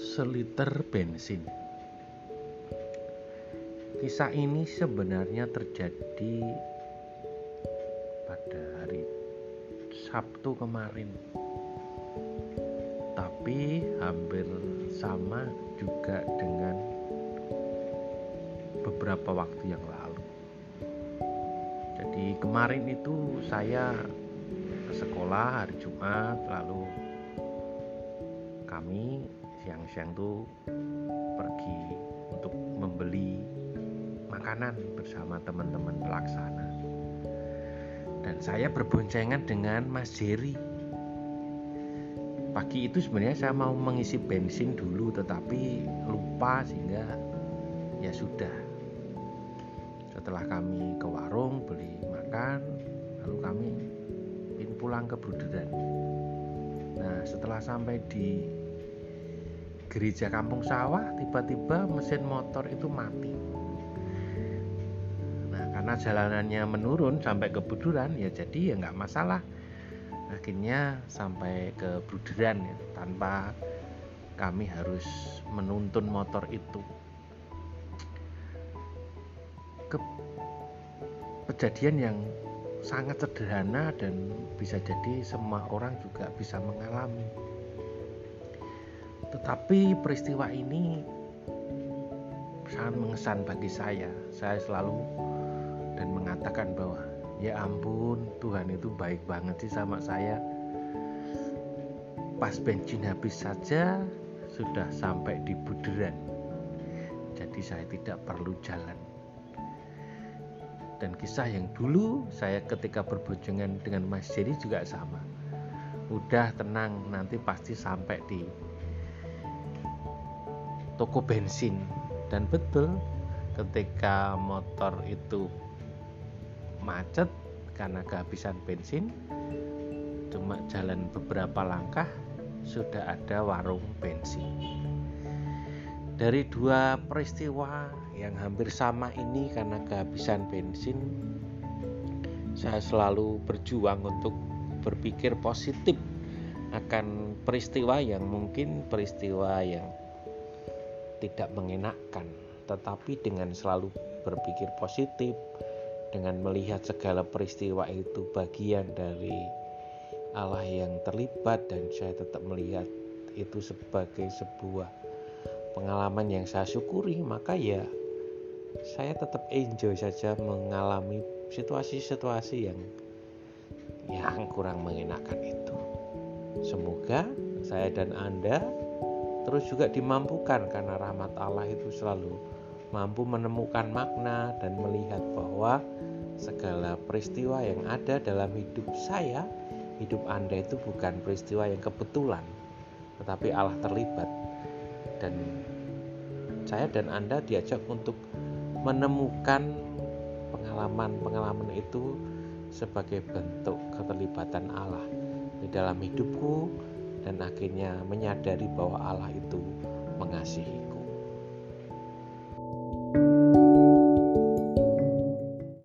seliter bensin. Kisah ini sebenarnya terjadi pada hari Sabtu kemarin. Tapi hampir sama juga dengan beberapa waktu yang lalu. Jadi kemarin itu saya ke sekolah hari Jumat lalu kami siang-siang tuh pergi untuk membeli makanan bersama teman-teman pelaksana. Dan saya berboncengan dengan Mas Jerry. Pagi itu sebenarnya saya mau mengisi bensin dulu tetapi lupa sehingga ya sudah. Setelah kami ke warung beli makan lalu kami ingin pulang ke Bruderan. Nah setelah sampai di gereja kampung sawah tiba-tiba mesin motor itu mati. Nah karena jalanannya menurun sampai ke Buduran ya jadi ya nggak masalah. Akhirnya sampai ke Buduran ya tanpa kami harus menuntun motor itu. Ke kejadian yang sangat sederhana dan bisa jadi semua orang juga bisa mengalami tetapi peristiwa ini sangat mengesan bagi saya. Saya selalu dan mengatakan bahwa ya ampun Tuhan itu baik banget sih sama saya. Pas bensin habis saja sudah sampai di Buderan. Jadi saya tidak perlu jalan. Dan kisah yang dulu saya ketika berboncengan dengan Mas Jerry juga sama. Udah tenang nanti pasti sampai di toko bensin. Dan betul ketika motor itu macet karena kehabisan bensin cuma jalan beberapa langkah sudah ada warung bensin. Dari dua peristiwa yang hampir sama ini karena kehabisan bensin saya selalu berjuang untuk berpikir positif akan peristiwa yang mungkin peristiwa yang tidak mengenakkan, tetapi dengan selalu berpikir positif, dengan melihat segala peristiwa itu bagian dari Allah yang terlibat dan saya tetap melihat itu sebagai sebuah pengalaman yang saya syukuri, maka ya saya tetap enjoy saja mengalami situasi-situasi yang yang kurang mengenakan itu. Semoga saya dan Anda terus juga dimampukan karena rahmat Allah itu selalu mampu menemukan makna dan melihat bahwa segala peristiwa yang ada dalam hidup saya, hidup Anda itu bukan peristiwa yang kebetulan, tetapi Allah terlibat. Dan saya dan Anda diajak untuk menemukan pengalaman-pengalaman itu sebagai bentuk keterlibatan Allah di dalam hidupku, dan akhirnya menyadari bahwa Allah itu mengasihi.